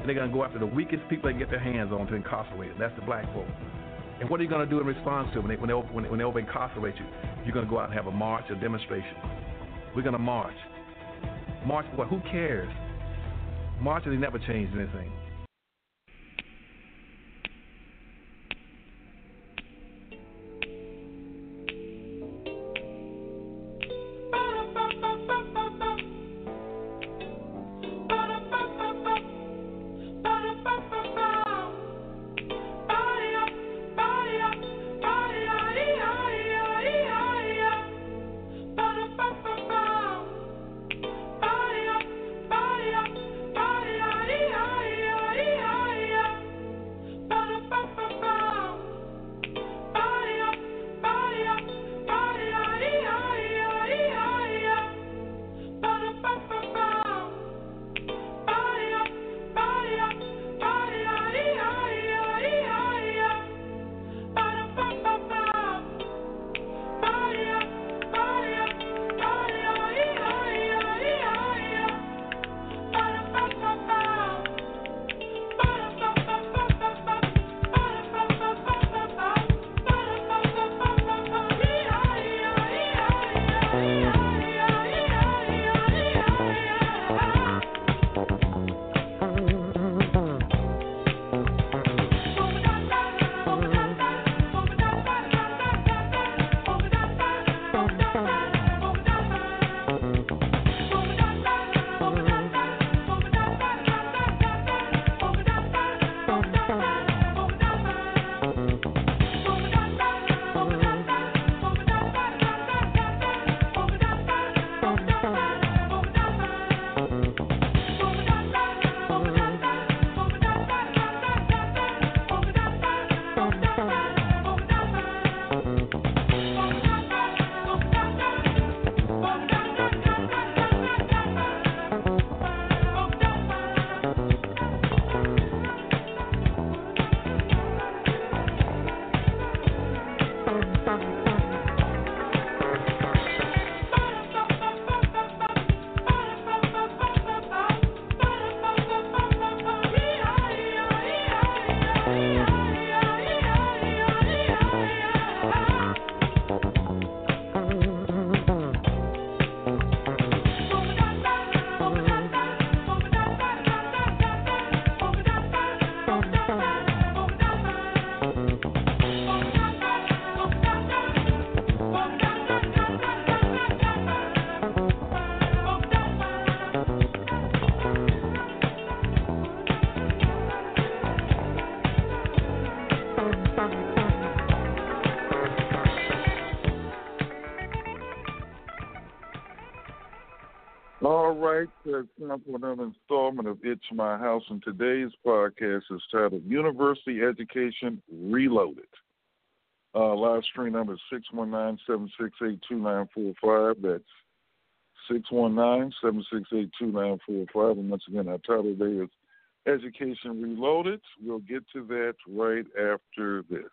And they're going to go after the weakest people they can get their hands on to incarcerate them. That's the black folk. And what are you going to do in response to it when they, when they, when they, when they over incarcerate you? You're going to go out and have a march, or a demonstration. We're going to march. March what? Who cares? Marching never changed anything. Time for another installment of It's My House, and today's podcast is titled University Education Reloaded. Uh, live stream number is 619-768-2945. That's 619-768-2945. And once again, our title today is Education Reloaded. We'll get to that right after this.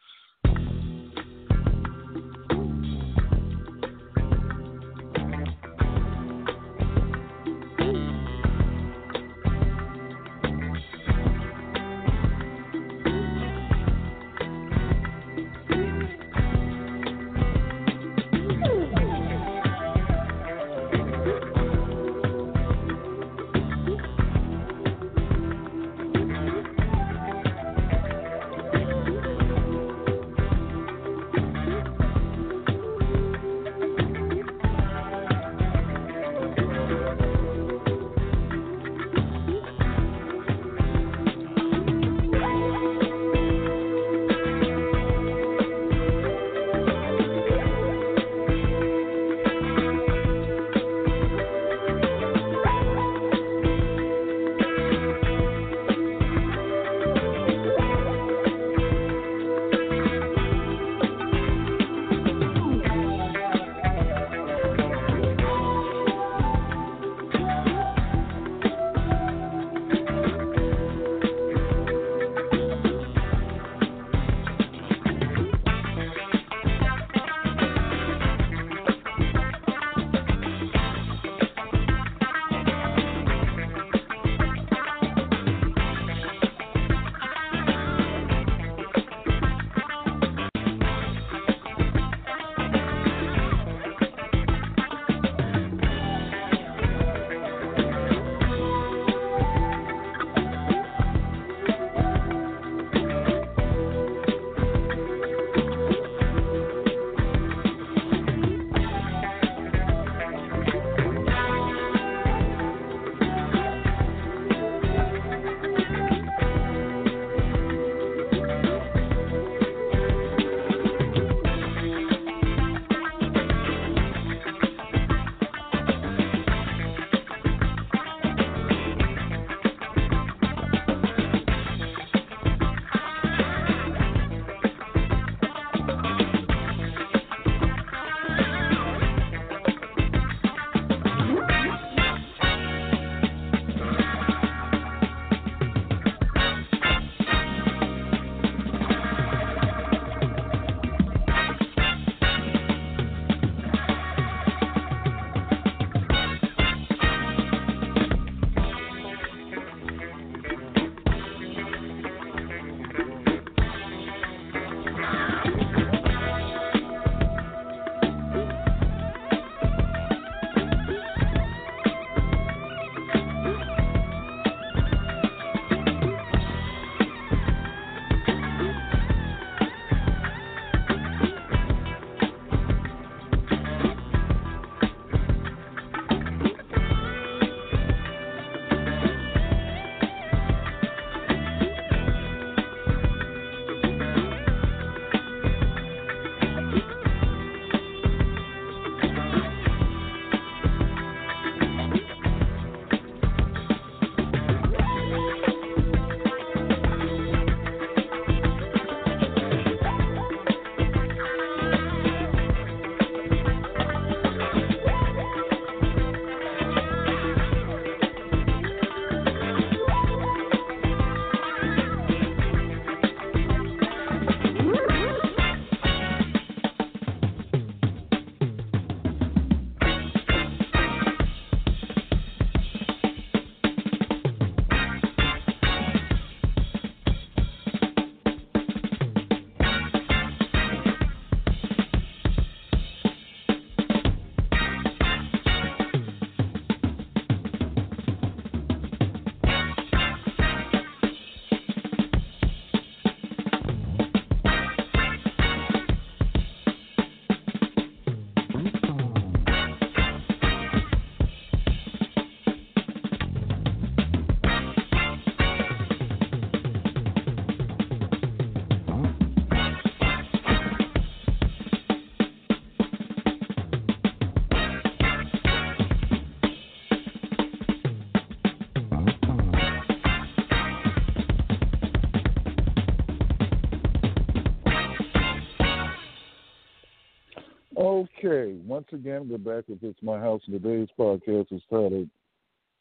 Once again, we're back with It's My House, and today's podcast is titled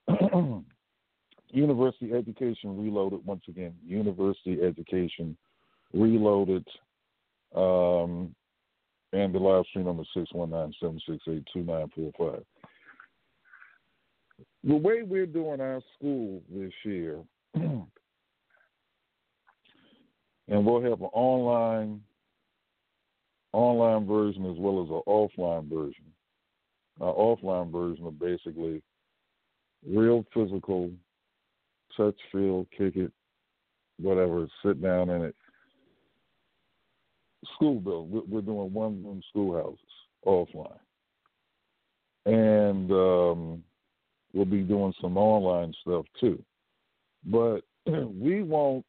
University Education Reloaded. Once again, University Education Reloaded. Um, and the live stream number 619-768-2945. The way we're doing our school this year, and we'll have an online online version as well as an offline version. Our offline version are basically real physical, touch, feel, kick it, whatever, sit down in it. School build. We're doing one room schoolhouses offline. And um, we'll be doing some online stuff too. But we won't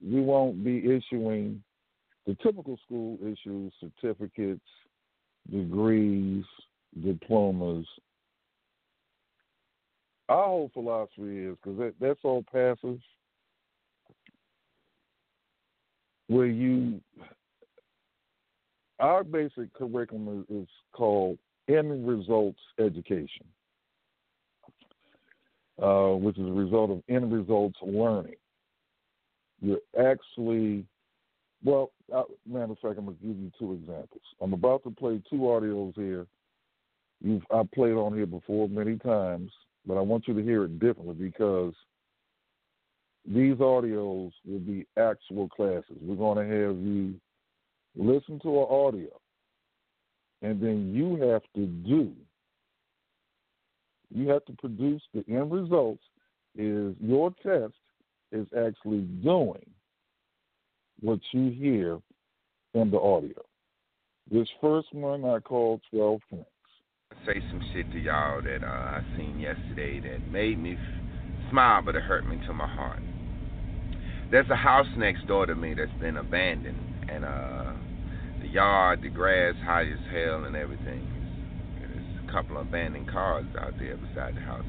we won't be issuing the typical school issues certificates, degrees, diplomas. Our whole philosophy is because that, that's all passive, where you, our basic curriculum is, is called end results education, uh, which is a result of end results learning. You're actually well, uh, matter of fact, I'm gonna give you two examples. I'm about to play two audios here. You've I've played on here before many times, but I want you to hear it differently because these audios will be actual classes. We're going to have you listen to an audio, and then you have to do. You have to produce the end results. Is your test is actually doing what you hear in the audio. This first one I call 12 Points. Say some shit to y'all that uh, I seen yesterday that made me f- smile, but it hurt me to my heart. There's a house next door to me that's been abandoned, and uh, the yard, the grass high as hell, and everything. There's a couple of abandoned cars out there beside the house.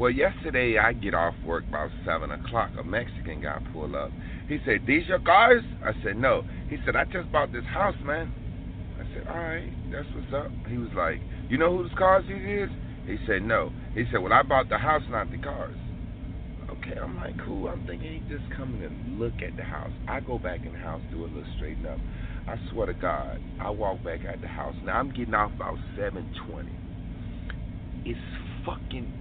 Well, yesterday I get off work about seven o'clock. A Mexican guy pulled up he said, These your cars? I said, No. He said, I just bought this house, man. I said, All right, that's what's up. He was like, You know whose cars these is? He said, No. He said, Well, I bought the house, not the cars. Okay, I'm like, cool. I'm thinking he just coming to look at the house. I go back in the house, do a little straighten up. I swear to God, I walk back at the house. Now I'm getting off about 7:20. It's fucking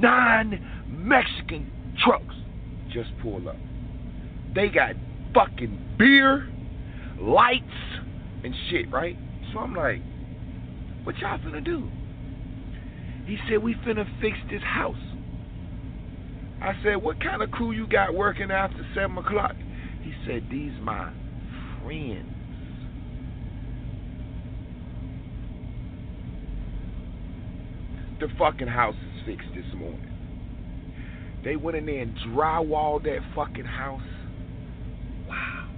nine Mexican trucks just pull up. They got fucking beer, lights, and shit, right? So I'm like, what y'all finna do? He said, we finna fix this house. I said, what kind of crew you got working after 7 o'clock? He said, these my friends. The fucking house fixed this morning. They went in there and drywalled that fucking house Wow.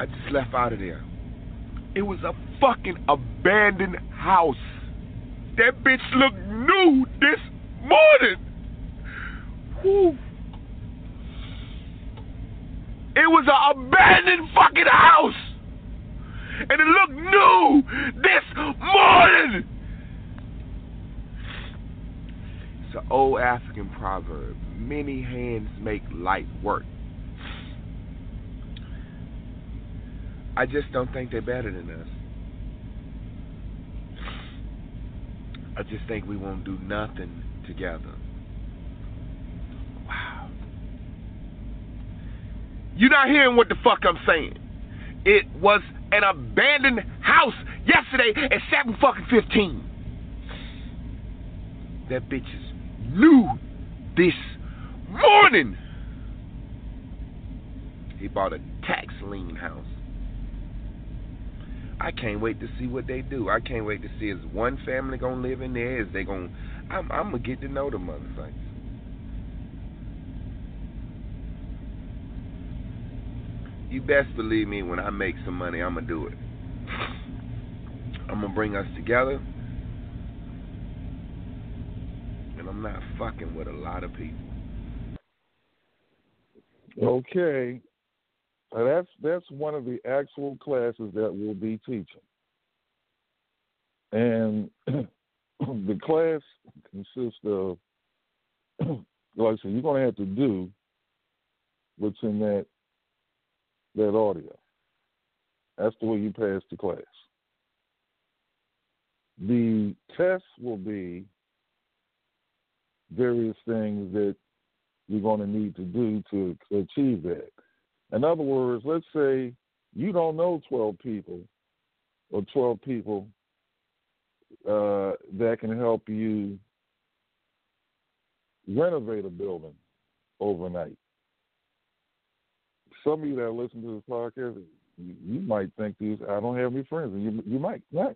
I just left out of there. It was a fucking abandoned house. That bitch looked new this morning. Whew. It was an abandoned fucking house. And it looked new this morning. It's an old African proverb. Many hands make light work. I just don't think they're better than us. I just think we won't do nothing together. Wow. You're not hearing what the fuck I'm saying. It was an abandoned house yesterday at 7 fucking 15. That bitch is new this morning. He bought a tax lien house. I can't wait to see what they do. I can't wait to see is one family gonna live in there? Is they gonna? I'm, I'm gonna get to know the motherfuckers. You best believe me. When I make some money, I'm gonna do it. I'm gonna bring us together, and I'm not fucking with a lot of people. Okay. Uh, that's that's one of the actual classes that we'll be teaching, and the class consists of, like I said, you're to have to do what's in that that audio. That's the way you pass the class. The test will be various things that you're going to need to do to achieve that. In other words, let's say you don't know 12 people or 12 people uh, that can help you renovate a building overnight. Some of you that listen to this podcast, you, you might think these, I don't have any friends, you you might not.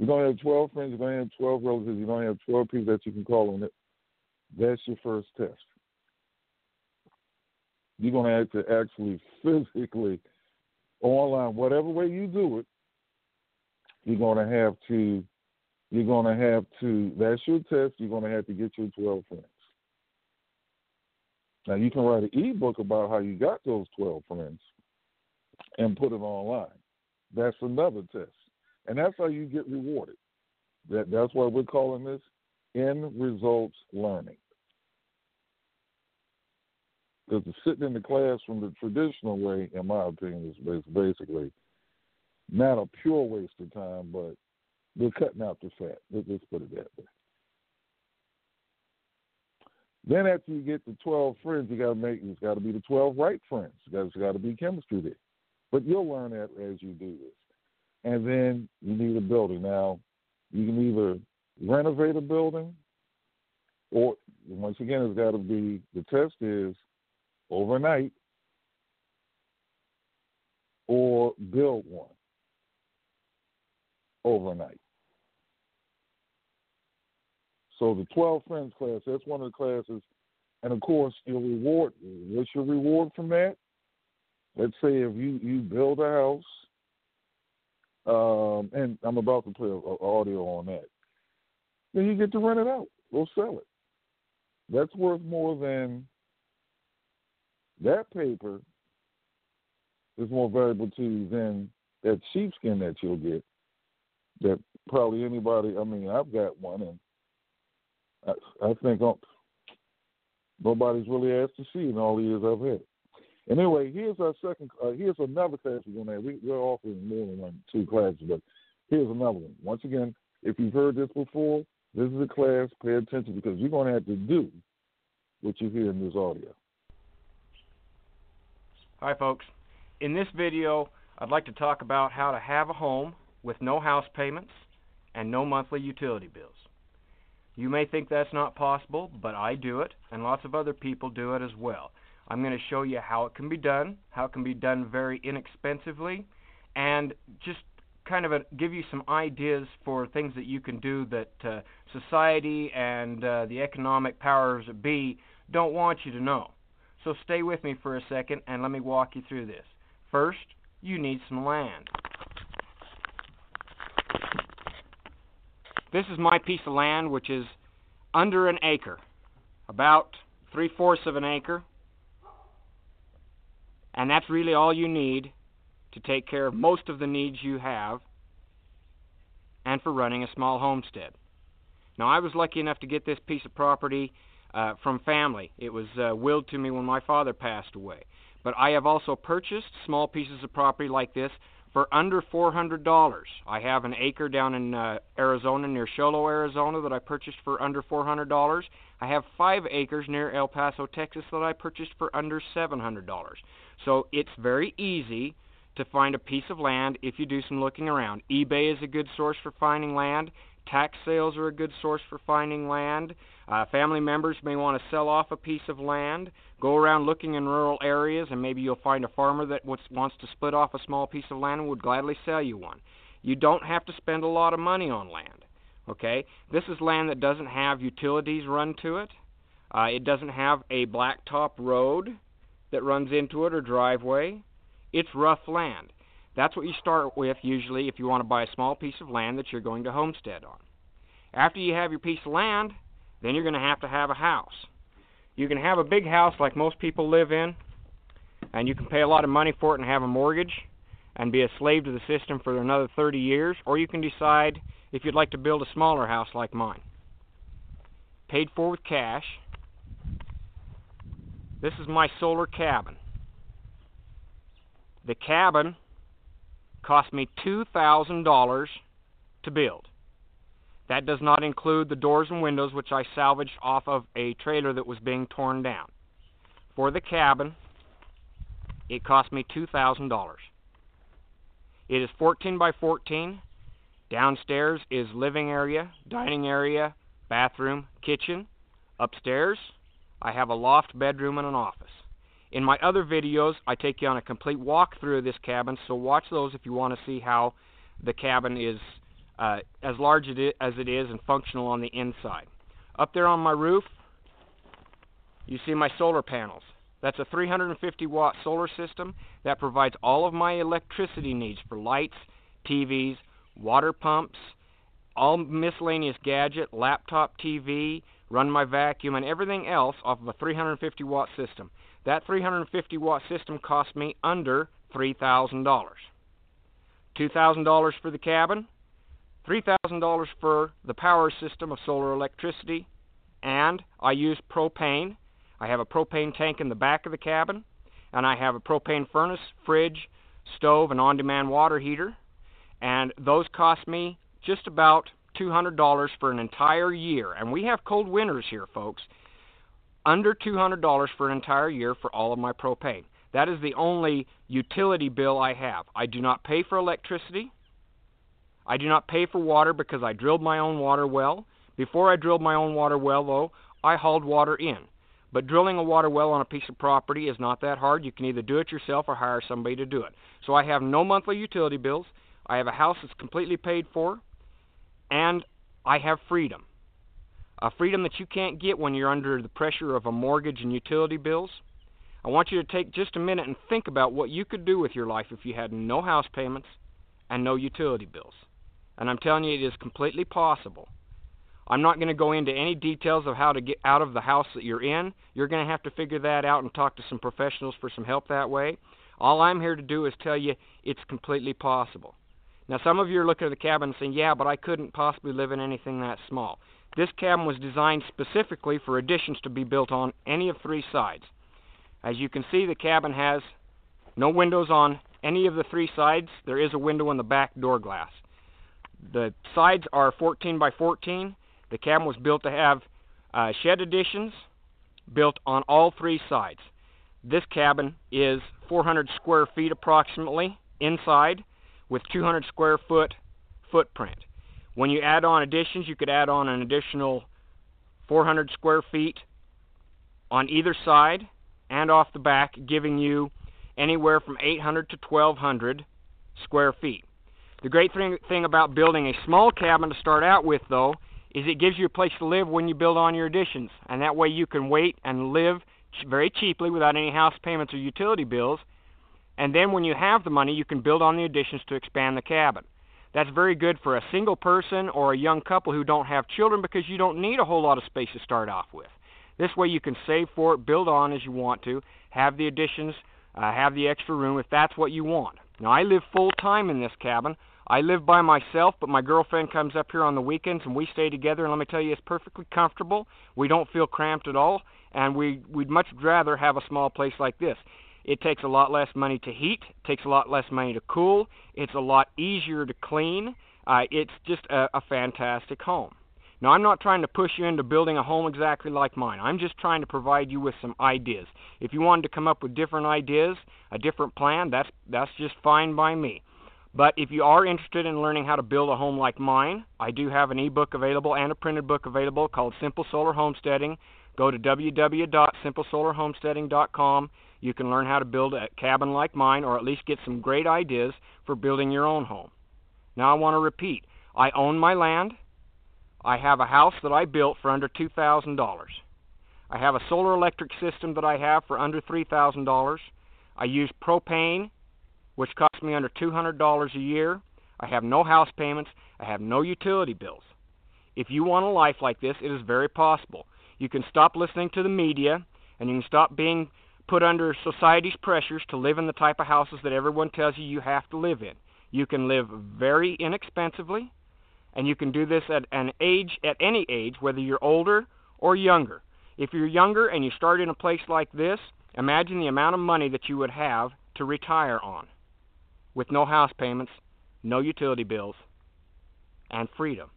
You don't have 12 friends, you don't have 12 relatives, you don't have 12 people that you can call on it. That's your first test. You're going to have to actually physically, online, whatever way you do it, you're going to have to, you're going to have to, that's your test, you're going to have to get your 12 friends. Now, you can write an ebook about how you got those 12 friends and put it online. That's another test. And that's how you get rewarded. That, that's why we're calling this end results learning. Because sitting in the class from the traditional way, in my opinion, is basically not a pure waste of time, but we're cutting out the fat. Let's put it that way. Then after you get the twelve friends, you got to make it's got to be the twelve right friends. There's got to be chemistry there. But you'll learn that as you do this. And then you need a building. Now, you can either renovate a building, or once again, it's got to be the test is overnight, or build one overnight. So the 12 Friends class, that's one of the classes. And of course, your reward, what's your reward from that? Let's say if you, you build a house, um, and I'm about to play a, a audio on that, then you get to rent it out or sell it. That's worth more than that paper is more valuable to you than that sheepskin that you'll get. That probably anybody. I mean, I've got one, and I, I think I'm, nobody's really asked to see in all the years I've had anyway, here's our second. Uh, here's another class we're going to have. We, we're offering more than one, two classes, but here's another one. Once again, if you've heard this before, this is a class. Pay attention because you're going to have to do what you hear in this audio. Hi, folks. In this video, I'd like to talk about how to have a home with no house payments and no monthly utility bills. You may think that's not possible, but I do it, and lots of other people do it as well. I'm going to show you how it can be done, how it can be done very inexpensively, and just kind of a, give you some ideas for things that you can do that uh, society and uh, the economic powers that be don't want you to know. So stay with me for a second and let me walk you through this. First, you need some land. This is my piece of land, which is under an acre, about three fourths of an acre. And that's really all you need to take care of most of the needs you have and for running a small homestead. Now, I was lucky enough to get this piece of property uh, from family. It was uh, willed to me when my father passed away. But I have also purchased small pieces of property like this for under $400. I have an acre down in uh, Arizona near Show Low, Arizona that I purchased for under $400. I have 5 acres near El Paso, Texas that I purchased for under $700. So it's very easy to find a piece of land if you do some looking around. eBay is a good source for finding land. Tax sales are a good source for finding land. Uh, family members may want to sell off a piece of land. Go around looking in rural areas, and maybe you'll find a farmer that wants to split off a small piece of land and would gladly sell you one. You don't have to spend a lot of money on land. Okay, this is land that doesn't have utilities run to it. Uh, it doesn't have a blacktop road that runs into it or driveway. It's rough land. That's what you start with usually if you want to buy a small piece of land that you're going to homestead on. After you have your piece of land, then you're going to have to have a house. You can have a big house like most people live in, and you can pay a lot of money for it and have a mortgage and be a slave to the system for another 30 years, or you can decide if you'd like to build a smaller house like mine. Paid for with cash. This is my solar cabin. The cabin cost me $2,000 to build. That does not include the doors and windows, which I salvaged off of a trailer that was being torn down. For the cabin, it cost me $2,000. It is 14 by 14. Downstairs is living area, dining area, bathroom, kitchen. Upstairs, I have a loft, bedroom, and an office. In my other videos, I take you on a complete walkthrough of this cabin, so watch those if you want to see how the cabin is uh, as large as it is and functional on the inside. Up there on my roof, you see my solar panels. That's a 350 watt solar system that provides all of my electricity needs for lights, TVs, water pumps, all miscellaneous gadget, laptop TV, run my vacuum, and everything else off of a 350 watt system. That 350 watt system cost me under $3,000. $2,000 for the cabin, $3,000 for the power system of solar electricity, and I use propane. I have a propane tank in the back of the cabin, and I have a propane furnace, fridge, stove, and on demand water heater. And those cost me just about $200 for an entire year. And we have cold winters here, folks. Under $200 for an entire year for all of my propane. That is the only utility bill I have. I do not pay for electricity. I do not pay for water because I drilled my own water well. Before I drilled my own water well, though, I hauled water in. But drilling a water well on a piece of property is not that hard. You can either do it yourself or hire somebody to do it. So I have no monthly utility bills. I have a house that's completely paid for, and I have freedom. A freedom that you can't get when you're under the pressure of a mortgage and utility bills. I want you to take just a minute and think about what you could do with your life if you had no house payments and no utility bills. And I'm telling you, it is completely possible. I'm not going to go into any details of how to get out of the house that you're in. You're going to have to figure that out and talk to some professionals for some help that way. All I'm here to do is tell you it's completely possible. Now, some of you are looking at the cabin and saying, yeah, but I couldn't possibly live in anything that small. This cabin was designed specifically for additions to be built on any of three sides. As you can see, the cabin has no windows on any of the three sides. There is a window in the back door glass. The sides are 14 by 14. The cabin was built to have uh, shed additions built on all three sides. This cabin is 400 square feet approximately inside with 200 square foot footprint. When you add on additions, you could add on an additional 400 square feet on either side and off the back, giving you anywhere from 800 to 1200 square feet. The great thing, thing about building a small cabin to start out with, though, is it gives you a place to live when you build on your additions. And that way you can wait and live very cheaply without any house payments or utility bills. And then when you have the money, you can build on the additions to expand the cabin. That's very good for a single person or a young couple who don't have children because you don't need a whole lot of space to start off with. This way you can save for it, build on as you want to, have the additions, uh, have the extra room if that's what you want. Now I live full time in this cabin. I live by myself, but my girlfriend comes up here on the weekends and we stay together. And let me tell you, it's perfectly comfortable. We don't feel cramped at all, and we we'd much rather have a small place like this. It takes a lot less money to heat, takes a lot less money to cool. It's a lot easier to clean. Uh, it's just a, a fantastic home. Now, I'm not trying to push you into building a home exactly like mine. I'm just trying to provide you with some ideas. If you wanted to come up with different ideas, a different plan, that's that's just fine by me. But if you are interested in learning how to build a home like mine, I do have an ebook available and a printed book available called Simple Solar Homesteading. Go to www.simplesolarhomesteading.com. You can learn how to build a cabin like mine or at least get some great ideas for building your own home. Now I want to repeat. I own my land. I have a house that I built for under $2,000. I have a solar electric system that I have for under $3,000. I use propane which costs me under $200 a year. I have no house payments. I have no utility bills. If you want a life like this, it is very possible. You can stop listening to the media and you can stop being put under society's pressures to live in the type of houses that everyone tells you you have to live in. You can live very inexpensively, and you can do this at an age at any age, whether you're older or younger. If you're younger and you start in a place like this, imagine the amount of money that you would have to retire on with no house payments, no utility bills, and freedom.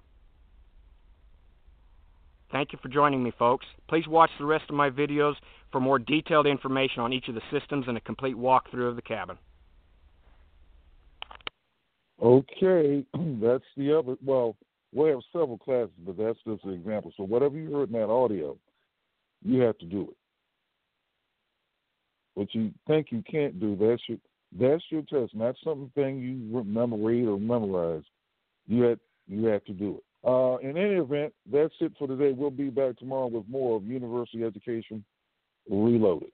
Thank you for joining me, folks. Please watch the rest of my videos for more detailed information on each of the systems and a complete walkthrough of the cabin. Okay, that's the other. Well, we have several classes, but that's just an example. So whatever you heard in that audio, you have to do it. What you think you can't do, that's your that's your test. Not something you remember, read, or memorize. You have you have to do it. Uh, in any event, that's it for today. We'll be back tomorrow with more of University Education Reloaded.